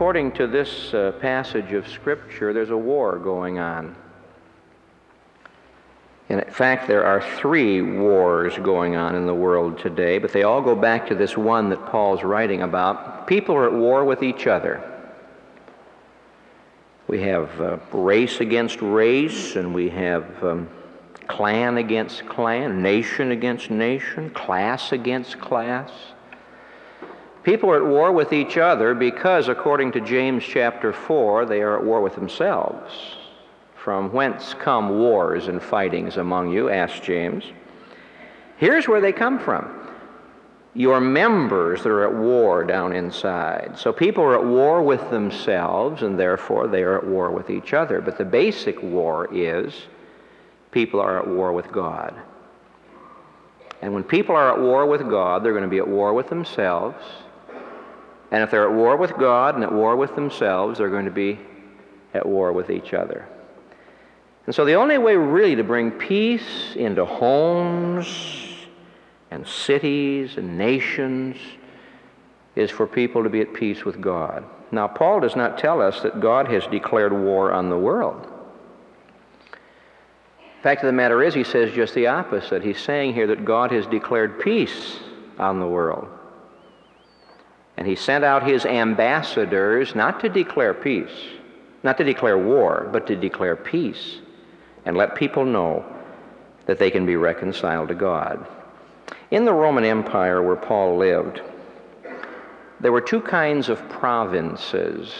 According to this uh, passage of Scripture, there's a war going on. In fact, there are three wars going on in the world today, but they all go back to this one that Paul's writing about. People are at war with each other. We have uh, race against race, and we have um, clan against clan, nation against nation, class against class. People are at war with each other because, according to James chapter 4, they are at war with themselves. From whence come wars and fightings among you? asked James. Here's where they come from your members that are at war down inside. So people are at war with themselves, and therefore they are at war with each other. But the basic war is people are at war with God. And when people are at war with God, they're going to be at war with themselves and if they're at war with God and at war with themselves, they're going to be at war with each other. And so the only way really to bring peace into homes and cities and nations is for people to be at peace with God. Now, Paul does not tell us that God has declared war on the world. Fact of the matter is, he says just the opposite. He's saying here that God has declared peace on the world. And he sent out his ambassadors not to declare peace, not to declare war, but to declare peace and let people know that they can be reconciled to God. In the Roman Empire where Paul lived, there were two kinds of provinces.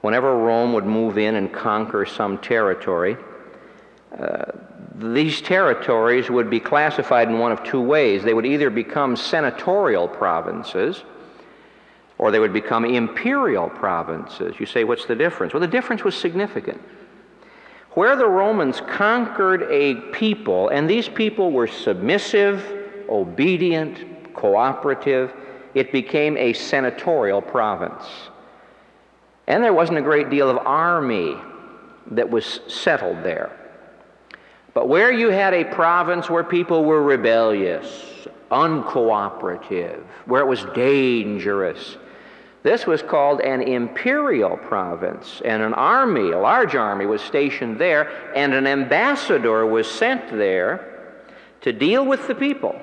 Whenever Rome would move in and conquer some territory, uh, these territories would be classified in one of two ways. They would either become senatorial provinces, or they would become imperial provinces. You say, what's the difference? Well, the difference was significant. Where the Romans conquered a people, and these people were submissive, obedient, cooperative, it became a senatorial province. And there wasn't a great deal of army that was settled there. But where you had a province where people were rebellious, uncooperative, where it was dangerous, this was called an imperial province, and an army, a large army, was stationed there, and an ambassador was sent there to deal with the people.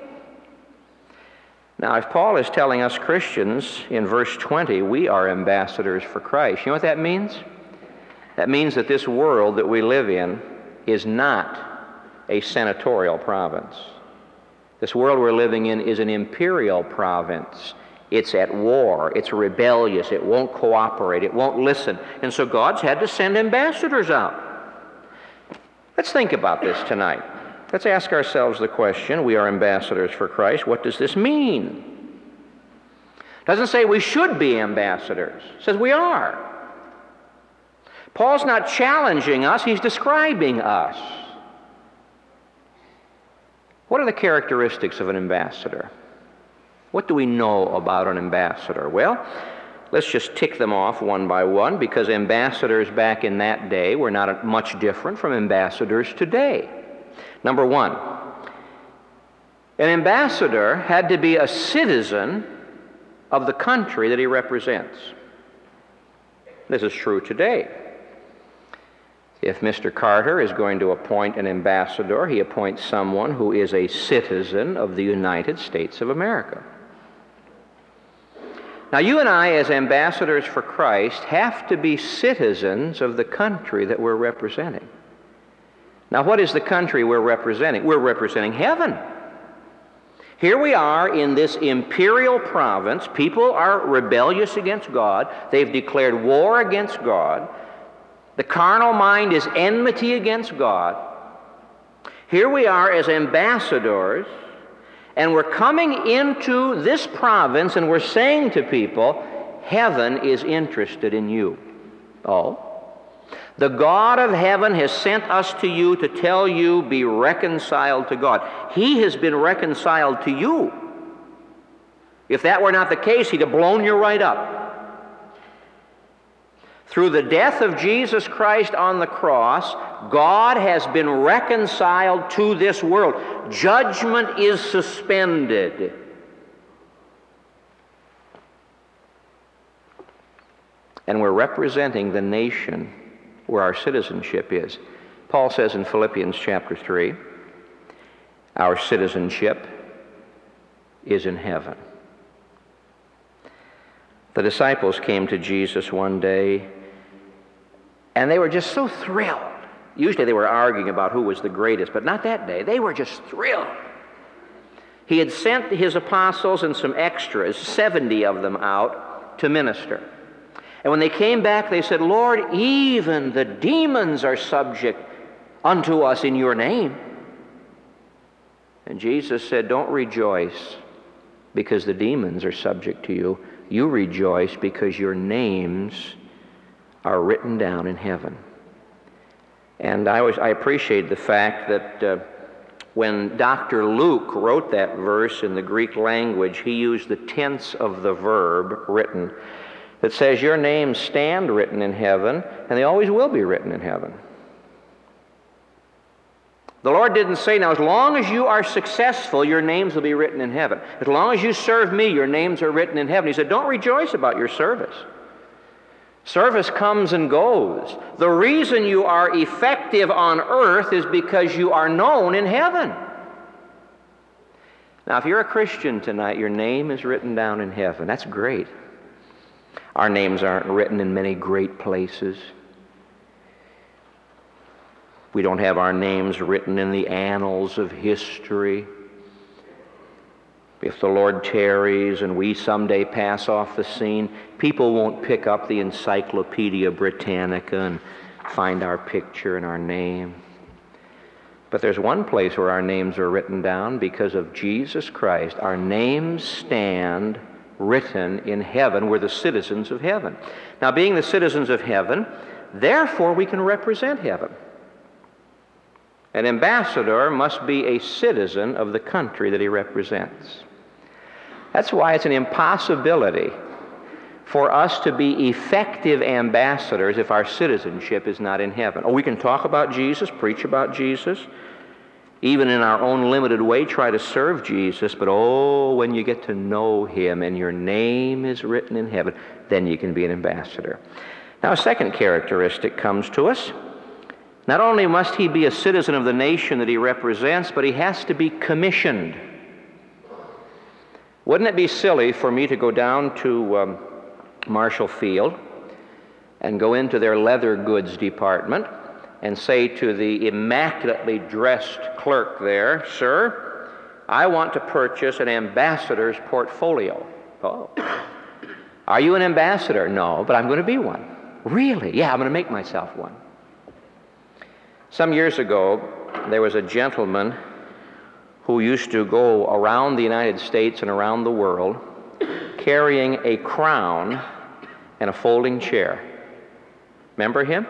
Now, if Paul is telling us Christians in verse 20, we are ambassadors for Christ, you know what that means? That means that this world that we live in is not a senatorial province. This world we're living in is an imperial province. It's at war. It's rebellious. It won't cooperate. It won't listen. And so God's had to send ambassadors out. Let's think about this tonight. Let's ask ourselves the question we are ambassadors for Christ. What does this mean? It doesn't say we should be ambassadors, it says we are. Paul's not challenging us, he's describing us. What are the characteristics of an ambassador? What do we know about an ambassador? Well, let's just tick them off one by one because ambassadors back in that day were not much different from ambassadors today. Number one, an ambassador had to be a citizen of the country that he represents. This is true today. If Mr. Carter is going to appoint an ambassador, he appoints someone who is a citizen of the United States of America. Now, you and I, as ambassadors for Christ, have to be citizens of the country that we're representing. Now, what is the country we're representing? We're representing heaven. Here we are in this imperial province. People are rebellious against God. They've declared war against God. The carnal mind is enmity against God. Here we are as ambassadors and we're coming into this province and we're saying to people, heaven is interested in you. Oh. The God of heaven has sent us to you to tell you, be reconciled to God. He has been reconciled to you. If that were not the case, he'd have blown you right up. Through the death of Jesus Christ on the cross, God has been reconciled to this world. Judgment is suspended. And we're representing the nation where our citizenship is. Paul says in Philippians chapter 3 our citizenship is in heaven. The disciples came to Jesus one day and they were just so thrilled. Usually they were arguing about who was the greatest, but not that day. They were just thrilled. He had sent his apostles and some extras, 70 of them out, to minister. And when they came back, they said, Lord, even the demons are subject unto us in your name. And Jesus said, Don't rejoice because the demons are subject to you. You rejoice because your names are written down in heaven. And I, was, I appreciate the fact that uh, when Dr. Luke wrote that verse in the Greek language, he used the tense of the verb written that says, Your names stand written in heaven, and they always will be written in heaven. The Lord didn't say, now, as long as you are successful, your names will be written in heaven. As long as you serve me, your names are written in heaven. He said, don't rejoice about your service. Service comes and goes. The reason you are effective on earth is because you are known in heaven. Now, if you're a Christian tonight, your name is written down in heaven. That's great. Our names aren't written in many great places. We don't have our names written in the annals of history. If the Lord tarries and we someday pass off the scene, people won't pick up the Encyclopedia Britannica and find our picture and our name. But there's one place where our names are written down because of Jesus Christ. Our names stand written in heaven. We're the citizens of heaven. Now, being the citizens of heaven, therefore we can represent heaven. An ambassador must be a citizen of the country that he represents. That's why it's an impossibility for us to be effective ambassadors if our citizenship is not in heaven. Oh, we can talk about Jesus, preach about Jesus, even in our own limited way, try to serve Jesus, but oh, when you get to know Him and your name is written in heaven, then you can be an ambassador. Now, a second characteristic comes to us. Not only must he be a citizen of the nation that he represents, but he has to be commissioned. Wouldn't it be silly for me to go down to um, Marshall Field and go into their leather goods department and say to the immaculately dressed clerk there, Sir, I want to purchase an ambassador's portfolio. Oh. Are you an ambassador? No, but I'm going to be one. Really? Yeah, I'm going to make myself one. Some years ago, there was a gentleman who used to go around the United States and around the world carrying a crown and a folding chair. Remember him?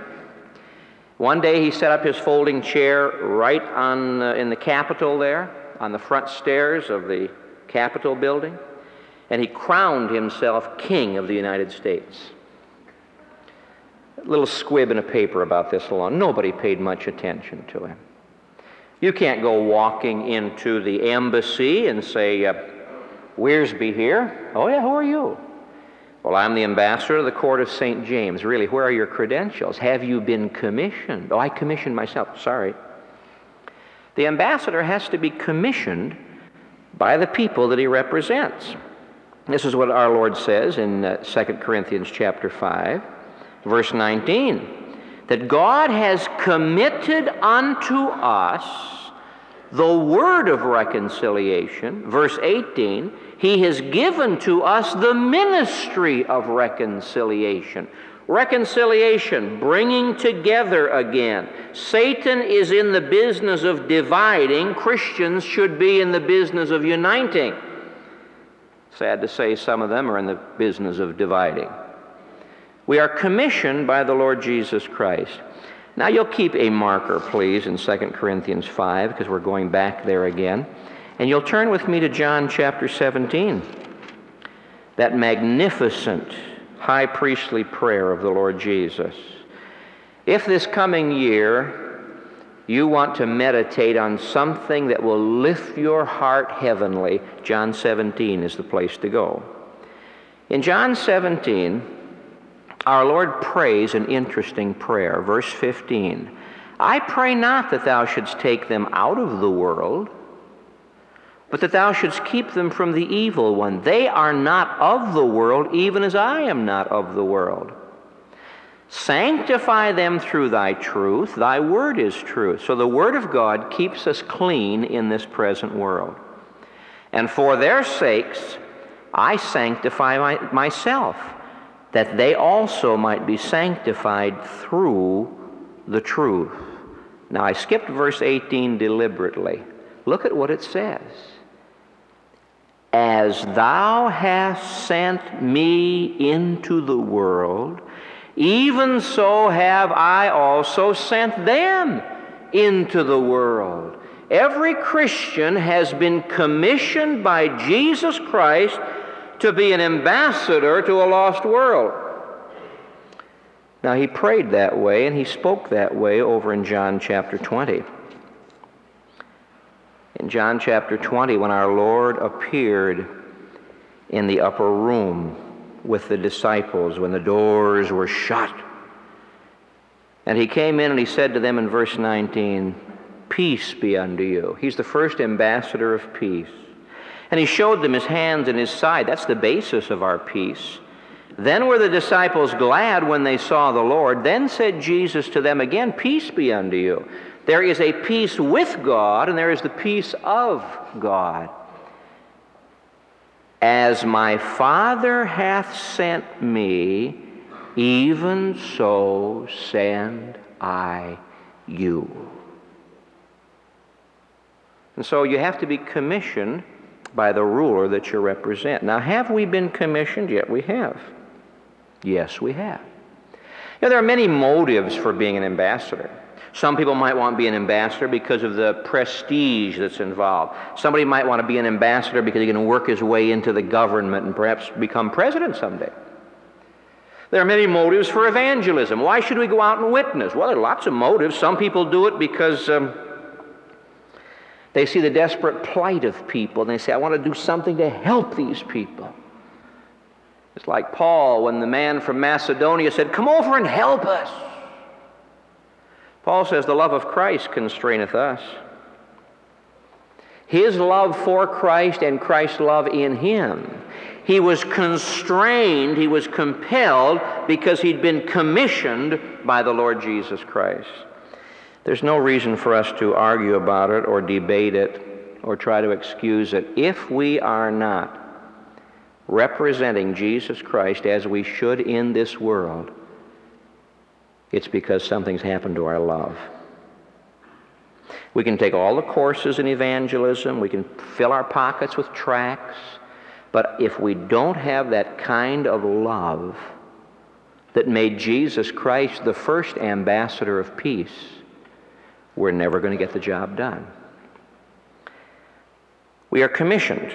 One day he set up his folding chair right on, uh, in the Capitol there, on the front stairs of the Capitol building, and he crowned himself King of the United States. A little squib in a paper about this alone. Nobody paid much attention to him. You can't go walking into the embassy and say, uh, Wiersbe here. Oh, yeah, who are you? Well, I'm the ambassador of the court of St. James. Really, where are your credentials? Have you been commissioned? Oh, I commissioned myself. Sorry. The ambassador has to be commissioned by the people that he represents. This is what our Lord says in uh, 2 Corinthians chapter 5, verse 19 that God has committed unto us the word of reconciliation. Verse 18, He has given to us the ministry of reconciliation. Reconciliation, bringing together again. Satan is in the business of dividing, Christians should be in the business of uniting. Sad to say, some of them are in the business of dividing. We are commissioned by the Lord Jesus Christ. Now, you'll keep a marker, please, in 2 Corinthians 5, because we're going back there again. And you'll turn with me to John chapter 17, that magnificent high priestly prayer of the Lord Jesus. If this coming year you want to meditate on something that will lift your heart heavenly, John 17 is the place to go. In John 17, our Lord prays an interesting prayer. Verse 15 I pray not that thou shouldst take them out of the world, but that thou shouldst keep them from the evil one. They are not of the world, even as I am not of the world. Sanctify them through thy truth. Thy word is truth. So the word of God keeps us clean in this present world. And for their sakes, I sanctify my, myself that they also might be sanctified through the truth. Now, I skipped verse 18 deliberately. Look at what it says. As thou hast sent me into the world, even so have I also sent them into the world. Every Christian has been commissioned by Jesus Christ to be an ambassador to a lost world. Now, he prayed that way and he spoke that way over in John chapter 20. In John chapter 20, when our Lord appeared in the upper room with the disciples, when the doors were shut, and he came in and he said to them in verse 19, Peace be unto you. He's the first ambassador of peace. And he showed them his hands and his side. That's the basis of our peace. Then were the disciples glad when they saw the Lord. Then said Jesus to them again, Peace be unto you. There is a peace with God, and there is the peace of God. As my Father hath sent me, even so send I you. And so you have to be commissioned by the ruler that you represent. Now, have we been commissioned yet? We have. Yes, we have. You know, there are many motives for being an ambassador. Some people might want to be an ambassador because of the prestige that's involved. Somebody might want to be an ambassador because he can work his way into the government and perhaps become president someday. There are many motives for evangelism. Why should we go out and witness? Well, there are lots of motives. Some people do it because um, they see the desperate plight of people and they say, I want to do something to help these people. It's like Paul when the man from Macedonia said, Come over and help us. Paul says, The love of Christ constraineth us. His love for Christ and Christ's love in him. He was constrained, he was compelled because he'd been commissioned by the Lord Jesus Christ. There's no reason for us to argue about it or debate it or try to excuse it if we are not representing Jesus Christ as we should in this world. It's because something's happened to our love. We can take all the courses in evangelism, we can fill our pockets with tracts, but if we don't have that kind of love that made Jesus Christ the first ambassador of peace, we're never going to get the job done. We are commissioned.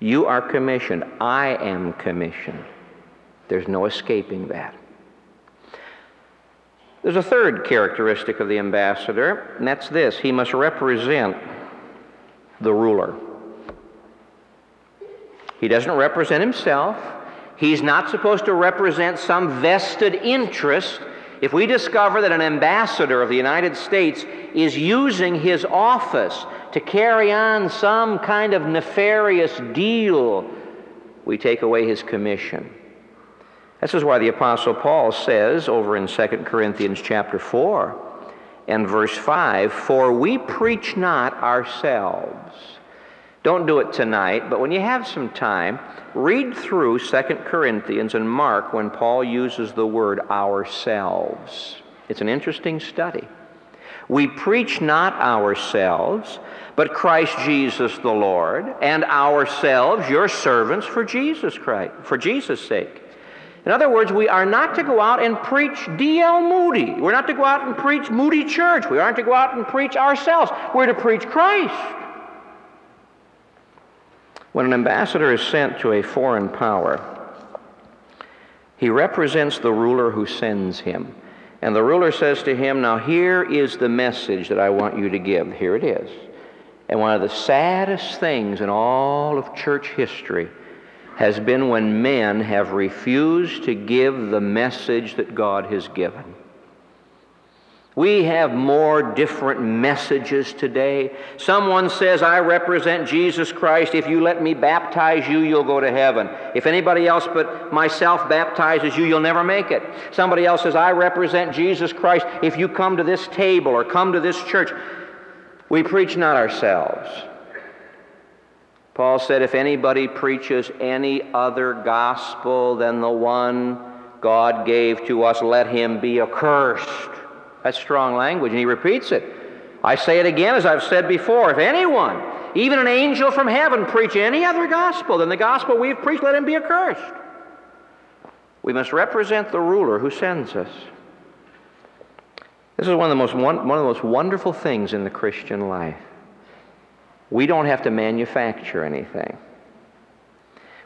You are commissioned. I am commissioned. There's no escaping that. There's a third characteristic of the ambassador, and that's this he must represent the ruler. He doesn't represent himself. He's not supposed to represent some vested interest if we discover that an ambassador of the United States is using his office to carry on some kind of nefarious deal, we take away his commission. This is why the apostle Paul says over in 2 Corinthians chapter 4 and verse 5, "For we preach not ourselves." Don't do it tonight, but when you have some time, read through 2 Corinthians and Mark when Paul uses the word ourselves. It's an interesting study. We preach not ourselves, but Christ Jesus the Lord, and ourselves your servants for Jesus Christ, for Jesus' sake. In other words, we are not to go out and preach D.L. Moody. We're not to go out and preach Moody Church. We aren't to go out and preach ourselves. We're to preach Christ. When an ambassador is sent to a foreign power, he represents the ruler who sends him. And the ruler says to him, Now here is the message that I want you to give. Here it is. And one of the saddest things in all of church history has been when men have refused to give the message that God has given. We have more different messages today. Someone says, I represent Jesus Christ. If you let me baptize you, you'll go to heaven. If anybody else but myself baptizes you, you'll never make it. Somebody else says, I represent Jesus Christ. If you come to this table or come to this church, we preach not ourselves. Paul said, If anybody preaches any other gospel than the one God gave to us, let him be accursed. That's strong language, and he repeats it. I say it again as I've said before. If anyone, even an angel from heaven, preach any other gospel than the gospel we've preached, let him be accursed. We must represent the ruler who sends us. This is one of the most, one, one of the most wonderful things in the Christian life. We don't have to manufacture anything.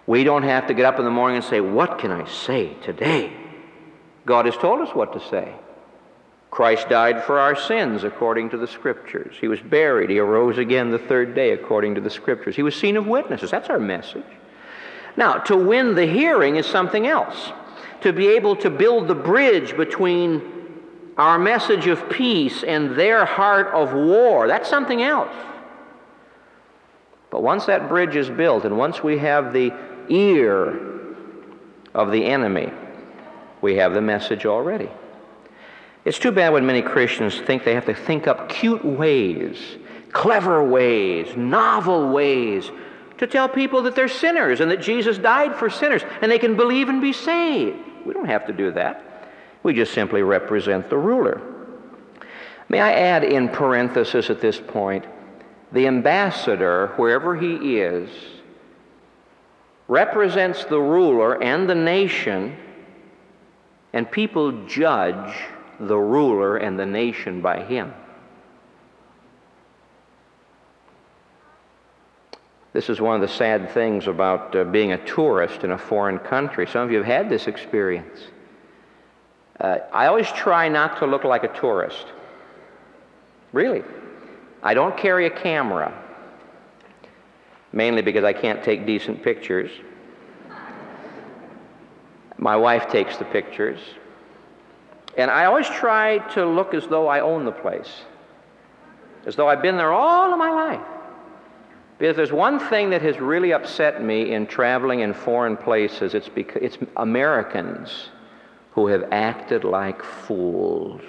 We don't have to get up in the morning and say, What can I say today? God has told us what to say. Christ died for our sins according to the Scriptures. He was buried. He arose again the third day according to the Scriptures. He was seen of witnesses. That's our message. Now, to win the hearing is something else. To be able to build the bridge between our message of peace and their heart of war, that's something else. But once that bridge is built, and once we have the ear of the enemy, we have the message already. It's too bad when many Christians think they have to think up cute ways, clever ways, novel ways to tell people that they're sinners and that Jesus died for sinners and they can believe and be saved. We don't have to do that. We just simply represent the ruler. May I add in parenthesis at this point the ambassador, wherever he is, represents the ruler and the nation, and people judge the ruler and the nation by him. This is one of the sad things about uh, being a tourist in a foreign country. Some of you have had this experience. Uh, I always try not to look like a tourist. Really. I don't carry a camera, mainly because I can't take decent pictures. My wife takes the pictures. And I always try to look as though I own the place, as though I've been there all of my life. Because there's one thing that has really upset me in traveling in foreign places, it's, because, it's Americans who have acted like fools.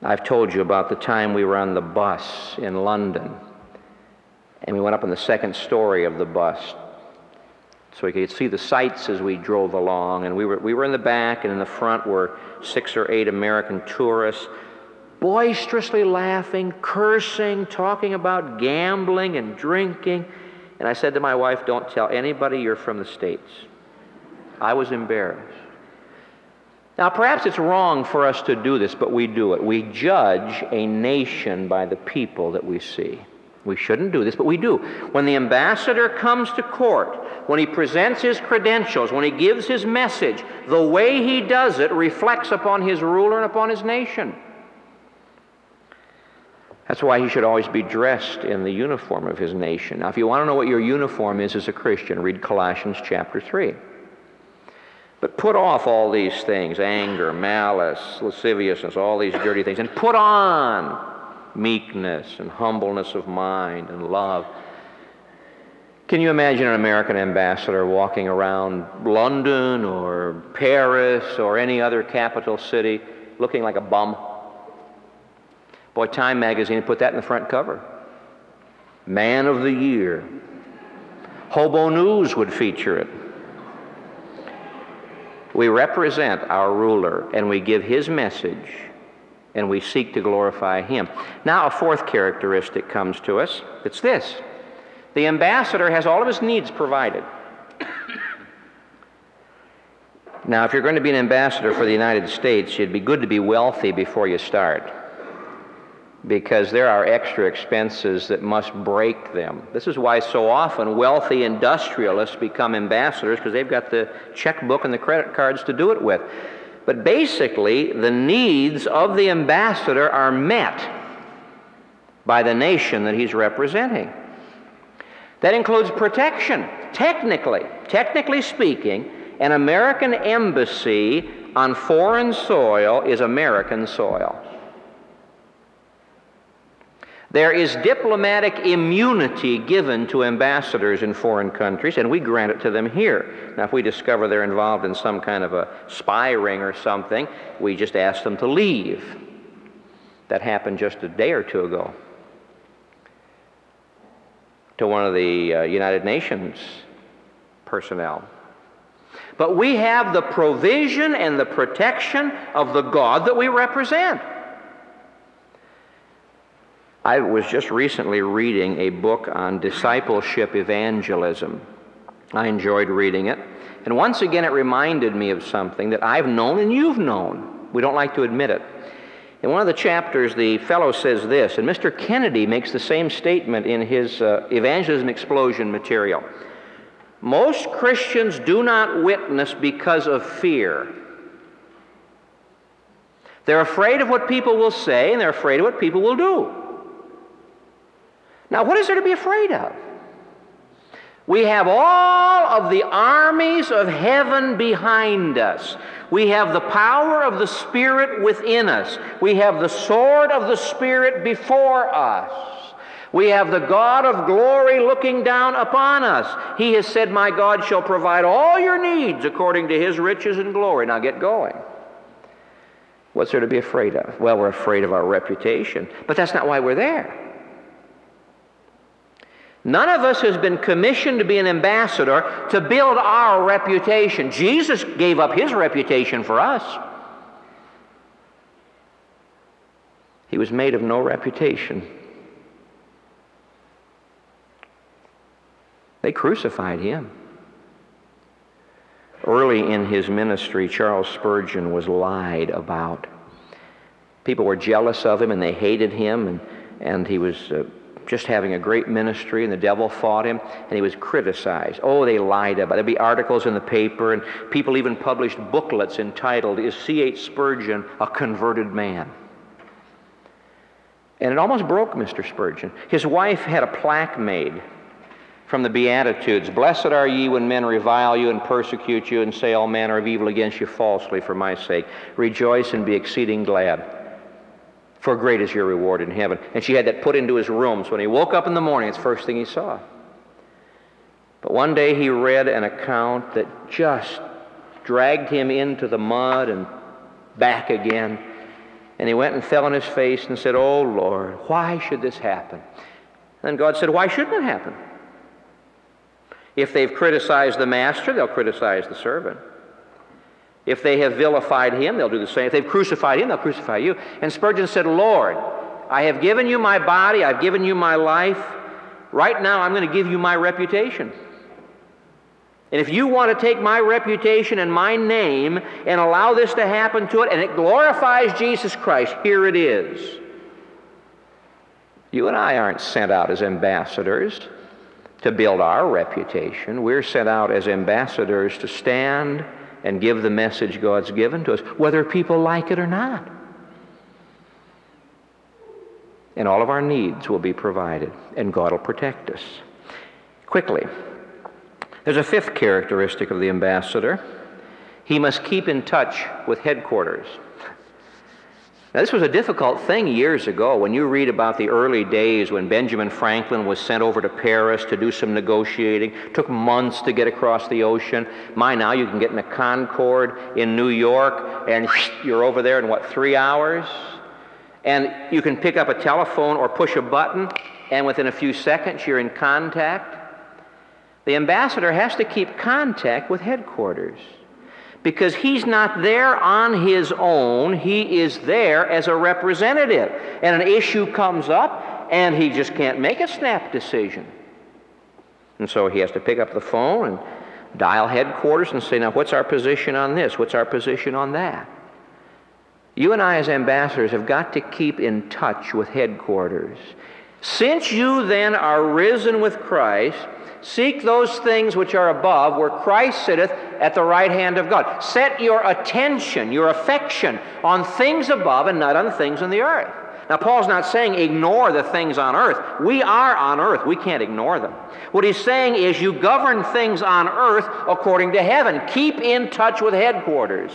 I've told you about the time we were on the bus in London, and we went up in the second story of the bus so we could see the sights as we drove along. And we were, we were in the back, and in the front were six or eight American tourists, boisterously laughing, cursing, talking about gambling and drinking. And I said to my wife, Don't tell anybody you're from the States. I was embarrassed. Now, perhaps it's wrong for us to do this, but we do it. We judge a nation by the people that we see. We shouldn't do this, but we do. When the ambassador comes to court, when he presents his credentials, when he gives his message, the way he does it reflects upon his ruler and upon his nation. That's why he should always be dressed in the uniform of his nation. Now, if you want to know what your uniform is as a Christian, read Colossians chapter 3. But put off all these things anger, malice, lasciviousness, all these dirty things, and put on meekness and humbleness of mind and love. Can you imagine an American ambassador walking around London or Paris or any other capital city looking like a bum? Boy, Time magazine put that in the front cover. Man of the Year. Hobo News would feature it. We represent our ruler and we give his message and we seek to glorify him. Now, a fourth characteristic comes to us. It's this the ambassador has all of his needs provided. Now, if you're going to be an ambassador for the United States, it'd be good to be wealthy before you start because there are extra expenses that must break them. This is why so often wealthy industrialists become ambassadors because they've got the checkbook and the credit cards to do it with. But basically, the needs of the ambassador are met by the nation that he's representing. That includes protection. Technically, technically speaking, an American embassy on foreign soil is American soil. There is diplomatic immunity given to ambassadors in foreign countries, and we grant it to them here. Now, if we discover they're involved in some kind of a spy ring or something, we just ask them to leave. That happened just a day or two ago to one of the uh, United Nations personnel. But we have the provision and the protection of the God that we represent. I was just recently reading a book on discipleship evangelism. I enjoyed reading it. And once again, it reminded me of something that I've known and you've known. We don't like to admit it. In one of the chapters, the fellow says this, and Mr. Kennedy makes the same statement in his uh, Evangelism Explosion material. Most Christians do not witness because of fear. They're afraid of what people will say, and they're afraid of what people will do. Now, what is there to be afraid of? We have all of the armies of heaven behind us. We have the power of the Spirit within us. We have the sword of the Spirit before us. We have the God of glory looking down upon us. He has said, My God shall provide all your needs according to his riches and glory. Now get going. What's there to be afraid of? Well, we're afraid of our reputation, but that's not why we're there. None of us has been commissioned to be an ambassador to build our reputation. Jesus gave up his reputation for us. He was made of no reputation. They crucified him. Early in his ministry, Charles Spurgeon was lied about. People were jealous of him and they hated him, and, and he was uh, just having a great ministry, and the devil fought him, and he was criticized. Oh, they lied about it. There'd be articles in the paper, and people even published booklets entitled, Is C.H. Spurgeon a Converted Man? And it almost broke Mr. Spurgeon. His wife had a plaque made from the Beatitudes Blessed are ye when men revile you and persecute you and say all manner of evil against you falsely for my sake. Rejoice and be exceeding glad for great is your reward in heaven. And she had that put into his room. So when he woke up in the morning, it's the first thing he saw. But one day he read an account that just dragged him into the mud and back again. And he went and fell on his face and said, Oh Lord, why should this happen? And God said, Why shouldn't it happen? If they've criticized the master, they'll criticize the servant. If they have vilified him, they'll do the same. If they've crucified him, they'll crucify you. And Spurgeon said, Lord, I have given you my body, I've given you my life. Right now, I'm going to give you my reputation. And if you want to take my reputation and my name and allow this to happen to it, and it glorifies Jesus Christ, here it is. You and I aren't sent out as ambassadors to build our reputation. We're sent out as ambassadors to stand and give the message God's given to us, whether people like it or not. And all of our needs will be provided, and God will protect us. Quickly, there's a fifth characteristic of the ambassador he must keep in touch with headquarters. Now, this was a difficult thing years ago when you read about the early days when Benjamin Franklin was sent over to Paris to do some negotiating. It took months to get across the ocean. My, now you can get in a Concorde in New York and you're over there in what, three hours? And you can pick up a telephone or push a button, and within a few seconds you're in contact. The ambassador has to keep contact with headquarters because he's not there on his own. He is there as a representative. And an issue comes up, and he just can't make a snap decision. And so he has to pick up the phone and dial headquarters and say, now what's our position on this? What's our position on that? You and I, as ambassadors, have got to keep in touch with headquarters. Since you then are risen with Christ, seek those things which are above, where Christ sitteth at the right hand of God. Set your attention, your affection on things above and not on things on the earth. Now, Paul's not saying ignore the things on earth. We are on earth. We can't ignore them. What he's saying is you govern things on earth according to heaven. Keep in touch with headquarters.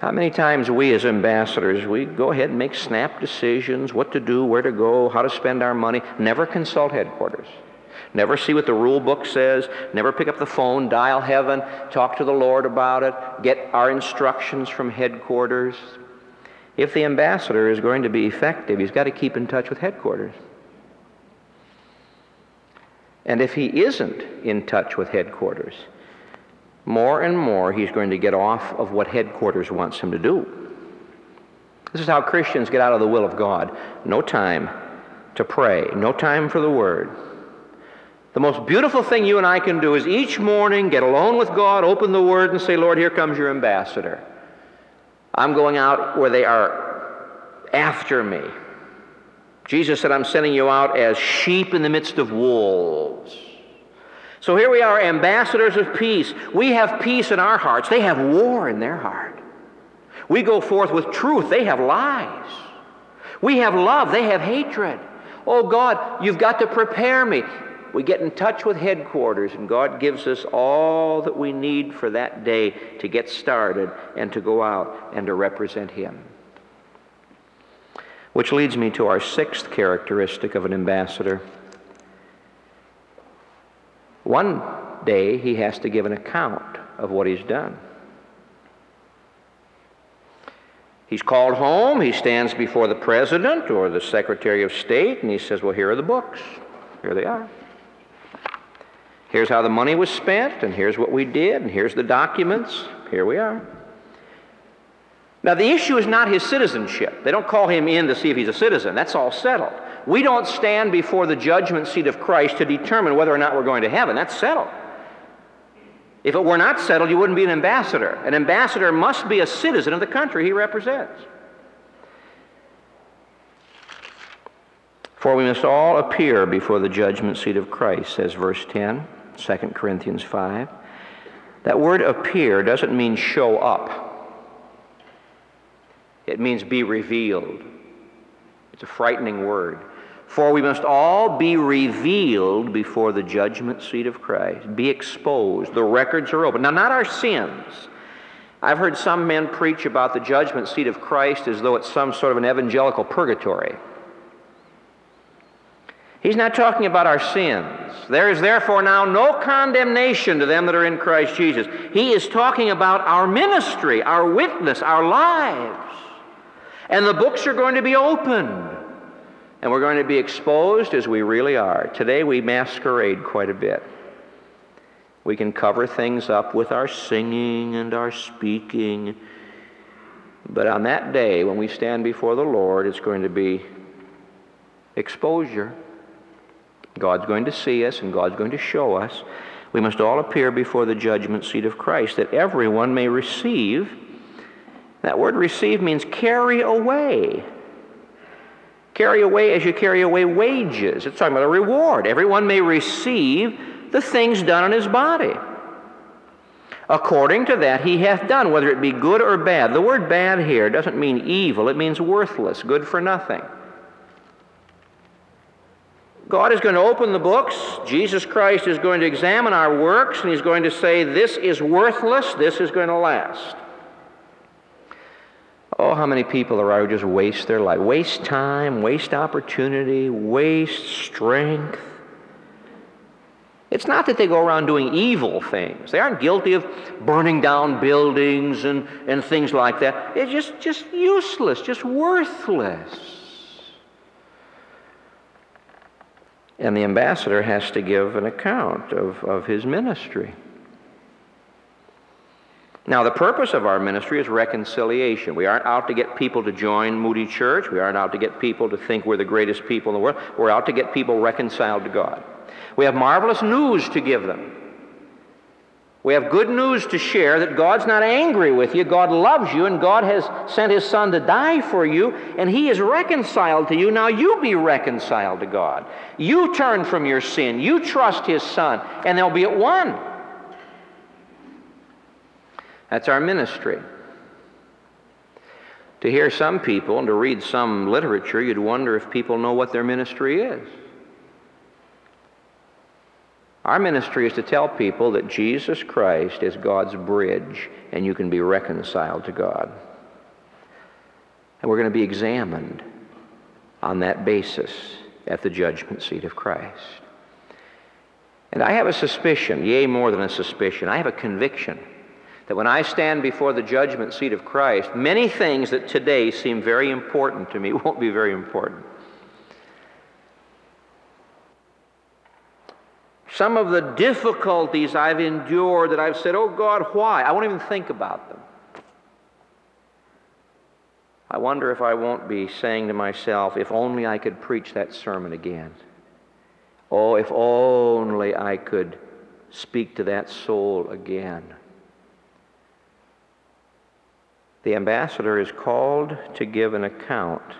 How many times we as ambassadors, we go ahead and make snap decisions, what to do, where to go, how to spend our money, never consult headquarters. Never see what the rule book says, never pick up the phone, dial heaven, talk to the Lord about it, get our instructions from headquarters. If the ambassador is going to be effective, he's got to keep in touch with headquarters. And if he isn't in touch with headquarters, more and more he's going to get off of what headquarters wants him to do. This is how Christians get out of the will of God. No time to pray, no time for the Word. The most beautiful thing you and I can do is each morning get alone with God, open the Word, and say, Lord, here comes your ambassador. I'm going out where they are after me. Jesus said, I'm sending you out as sheep in the midst of wolves. So here we are, ambassadors of peace. We have peace in our hearts, they have war in their heart. We go forth with truth, they have lies. We have love, they have hatred. Oh God, you've got to prepare me. We get in touch with headquarters, and God gives us all that we need for that day to get started and to go out and to represent Him. Which leads me to our sixth characteristic of an ambassador. One day he has to give an account of what he's done. He's called home, he stands before the president or the secretary of state, and he says, Well, here are the books. Here they are. Here's how the money was spent, and here's what we did, and here's the documents. Here we are. Now, the issue is not his citizenship. They don't call him in to see if he's a citizen. That's all settled. We don't stand before the judgment seat of Christ to determine whether or not we're going to heaven. That's settled. If it were not settled, you wouldn't be an ambassador. An ambassador must be a citizen of the country he represents. For we must all appear before the judgment seat of Christ, says verse 10. 2 Corinthians 5. That word appear doesn't mean show up, it means be revealed. It's a frightening word. For we must all be revealed before the judgment seat of Christ, be exposed. The records are open. Now, not our sins. I've heard some men preach about the judgment seat of Christ as though it's some sort of an evangelical purgatory. He's not talking about our sins. There is therefore now no condemnation to them that are in Christ Jesus. He is talking about our ministry, our witness, our lives. And the books are going to be opened. And we're going to be exposed as we really are. Today we masquerade quite a bit. We can cover things up with our singing and our speaking. But on that day, when we stand before the Lord, it's going to be exposure. God's going to see us and God's going to show us. We must all appear before the judgment seat of Christ that everyone may receive. That word receive means carry away. Carry away as you carry away wages. It's talking about a reward. Everyone may receive the things done in his body. According to that he hath done, whether it be good or bad. The word bad here doesn't mean evil, it means worthless, good for nothing. God is going to open the books. Jesus Christ is going to examine our works, and He's going to say, This is worthless, this is going to last. Oh, how many people there are who just waste their life, waste time, waste opportunity, waste strength. It's not that they go around doing evil things. They aren't guilty of burning down buildings and, and things like that. It's just, just useless, just worthless. And the ambassador has to give an account of, of his ministry. Now, the purpose of our ministry is reconciliation. We aren't out to get people to join Moody Church. We aren't out to get people to think we're the greatest people in the world. We're out to get people reconciled to God. We have marvelous news to give them. We have good news to share that God's not angry with you. God loves you, and God has sent His Son to die for you, and He is reconciled to you. Now you be reconciled to God. You turn from your sin. You trust His Son, and they'll be at one. That's our ministry. To hear some people and to read some literature, you'd wonder if people know what their ministry is. Our ministry is to tell people that Jesus Christ is God's bridge and you can be reconciled to God. And we're going to be examined on that basis at the judgment seat of Christ. And I have a suspicion, yea, more than a suspicion, I have a conviction that when I stand before the judgment seat of Christ, many things that today seem very important to me won't be very important. Some of the difficulties I've endured that I've said, oh God, why? I won't even think about them. I wonder if I won't be saying to myself, if only I could preach that sermon again. Oh, if only I could speak to that soul again. The ambassador is called to give an account,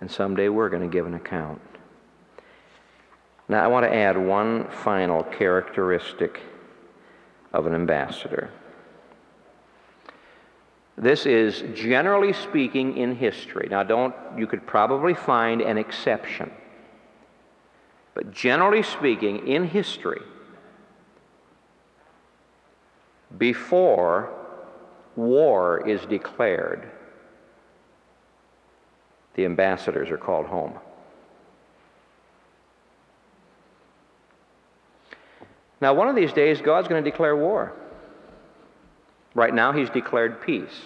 and someday we're going to give an account. Now, I want to add one final characteristic of an ambassador. This is generally speaking in history. Now, don't, you could probably find an exception. But generally speaking, in history, before war is declared, the ambassadors are called home. Now, one of these days, God's going to declare war. Right now, He's declared peace.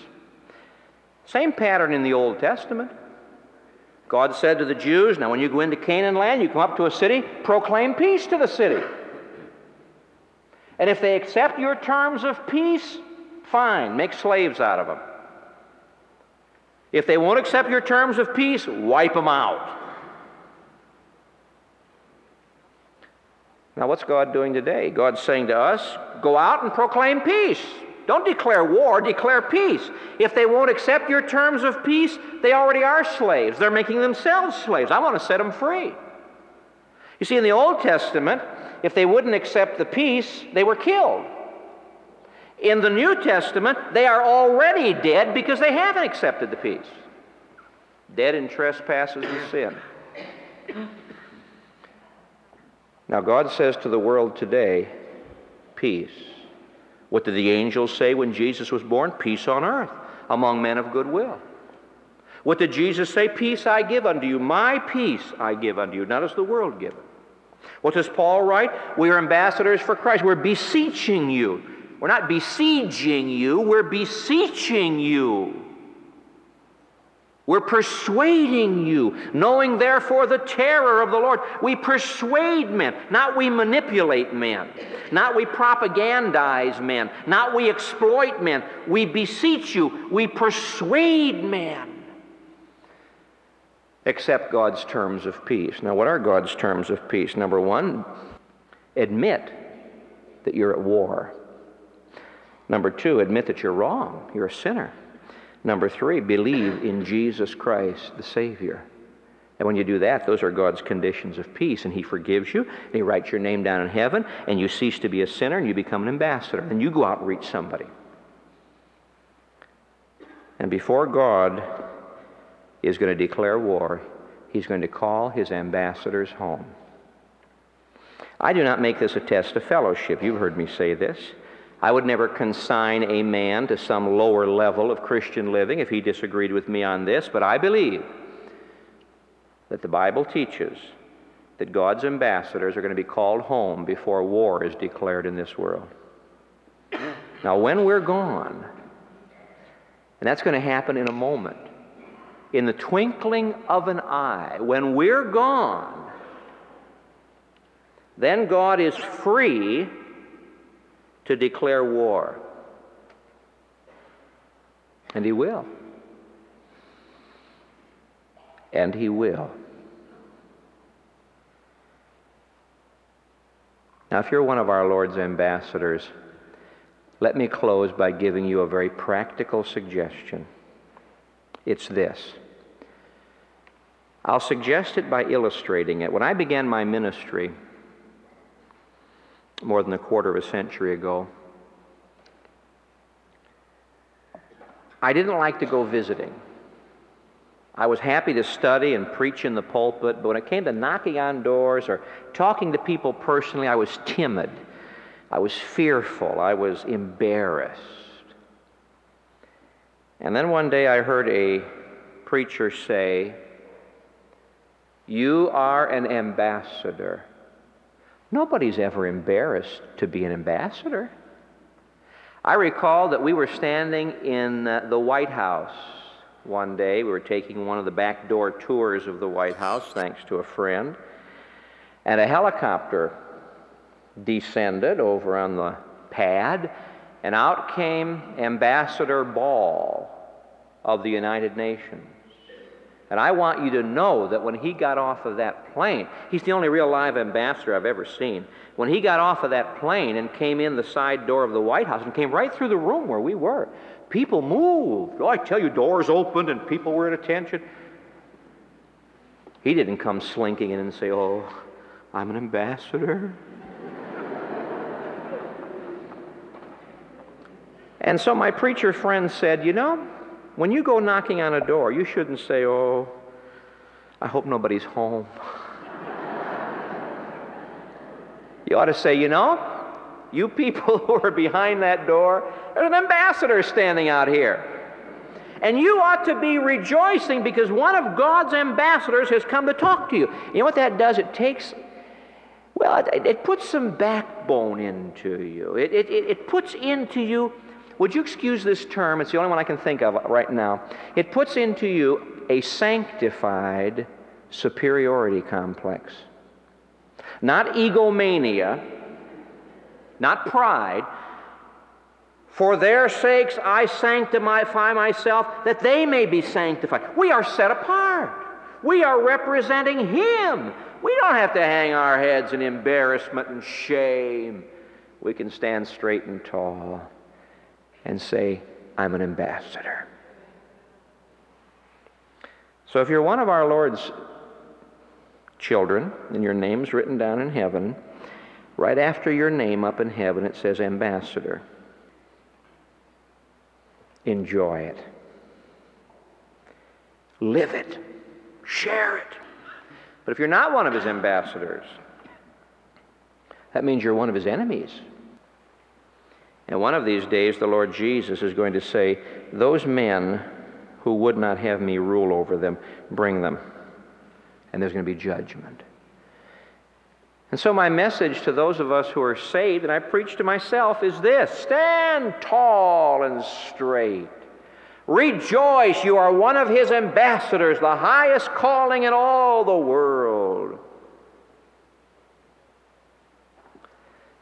Same pattern in the Old Testament. God said to the Jews, Now, when you go into Canaan land, you come up to a city, proclaim peace to the city. And if they accept your terms of peace, fine, make slaves out of them. If they won't accept your terms of peace, wipe them out. Now, what's God doing today? God's saying to us, go out and proclaim peace. Don't declare war, declare peace. If they won't accept your terms of peace, they already are slaves. They're making themselves slaves. I want to set them free. You see, in the Old Testament, if they wouldn't accept the peace, they were killed. In the New Testament, they are already dead because they haven't accepted the peace. Dead in trespasses and sin. Now, God says to the world today, peace. What did the angels say when Jesus was born? Peace on earth among men of goodwill. What did Jesus say? Peace I give unto you. My peace I give unto you, not as the world giveth. What does Paul write? We are ambassadors for Christ. We're beseeching you. We're not besieging you, we're beseeching you. We're persuading you, knowing therefore the terror of the Lord. We persuade men, not we manipulate men, not we propagandize men, not we exploit men. We beseech you, we persuade men. Accept God's terms of peace. Now, what are God's terms of peace? Number one, admit that you're at war. Number two, admit that you're wrong, you're a sinner. Number three, believe in Jesus Christ, the Savior. And when you do that, those are God's conditions of peace. And He forgives you, and He writes your name down in heaven, and you cease to be a sinner, and you become an ambassador. And you go out and reach somebody. And before God is going to declare war, He's going to call His ambassadors home. I do not make this a test of fellowship. You've heard me say this. I would never consign a man to some lower level of Christian living if he disagreed with me on this, but I believe that the Bible teaches that God's ambassadors are going to be called home before war is declared in this world. Now, when we're gone, and that's going to happen in a moment, in the twinkling of an eye, when we're gone, then God is free to declare war. And he will. And he will. Now, if you're one of our Lord's ambassadors, let me close by giving you a very practical suggestion. It's this. I'll suggest it by illustrating it. When I began my ministry more than a quarter of a century ago, I didn't like to go visiting. I was happy to study and preach in the pulpit, but when it came to knocking on doors or talking to people personally, I was timid. I was fearful. I was embarrassed. And then one day I heard a preacher say, You are an ambassador. Nobody's ever embarrassed to be an ambassador. I recall that we were standing in uh, the White House one day. We were taking one of the back door tours of the White House, thanks to a friend. And a helicopter descended over on the pad, and out came Ambassador Ball of the United Nations. And I want you to know that when he got off of that plane, he's the only real live ambassador I've ever seen. When he got off of that plane and came in the side door of the White House and came right through the room where we were, People moved. Oh, I tell you, doors opened and people were at attention. He didn't come slinking in and say, Oh, I'm an ambassador. and so my preacher friend said, You know, when you go knocking on a door, you shouldn't say, Oh, I hope nobody's home. you ought to say, You know, you people who are behind that door, there's an ambassador standing out here. And you ought to be rejoicing because one of God's ambassadors has come to talk to you. You know what that does? It takes, well, it, it puts some backbone into you. It, it, it puts into you, would you excuse this term? It's the only one I can think of right now. It puts into you a sanctified superiority complex. Not egomania, not pride. For their sakes I sanctify myself, that they may be sanctified. We are set apart. We are representing Him. We don't have to hang our heads in embarrassment and shame. We can stand straight and tall and say, I'm an ambassador. So if you're one of our Lord's children and your name's written down in heaven, Right after your name up in heaven, it says ambassador. Enjoy it. Live it. Share it. But if you're not one of his ambassadors, that means you're one of his enemies. And one of these days, the Lord Jesus is going to say, Those men who would not have me rule over them, bring them. And there's going to be judgment. And so, my message to those of us who are saved, and I preach to myself, is this stand tall and straight. Rejoice, you are one of his ambassadors, the highest calling in all the world.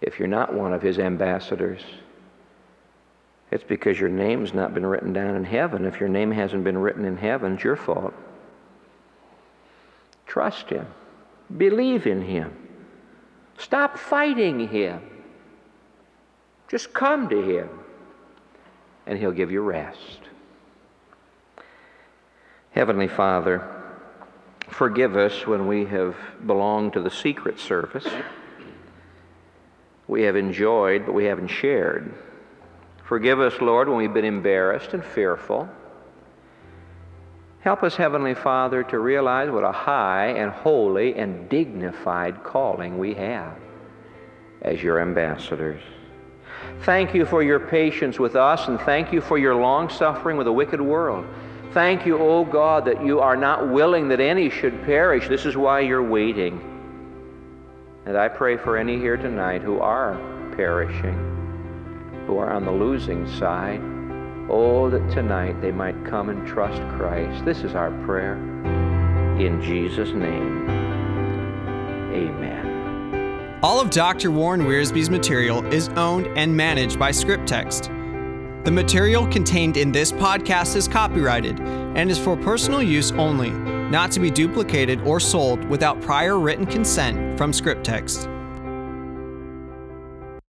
If you're not one of his ambassadors, it's because your name's not been written down in heaven. If your name hasn't been written in heaven, it's your fault. Trust him, believe in him. Stop fighting him. Just come to him, and he'll give you rest. Heavenly Father, forgive us when we have belonged to the secret service. We have enjoyed, but we haven't shared. Forgive us, Lord, when we've been embarrassed and fearful. Help us, Heavenly Father, to realize what a high and holy and dignified calling we have as your ambassadors. Thank you for your patience with us, and thank you for your long suffering with a wicked world. Thank you, O oh God, that you are not willing that any should perish. This is why you're waiting. And I pray for any here tonight who are perishing, who are on the losing side. Oh, that tonight they might come and trust Christ. This is our prayer. In Jesus' name, amen. All of Dr. Warren Wiersbe's material is owned and managed by Scripttext. The material contained in this podcast is copyrighted and is for personal use only, not to be duplicated or sold without prior written consent from Scripttext.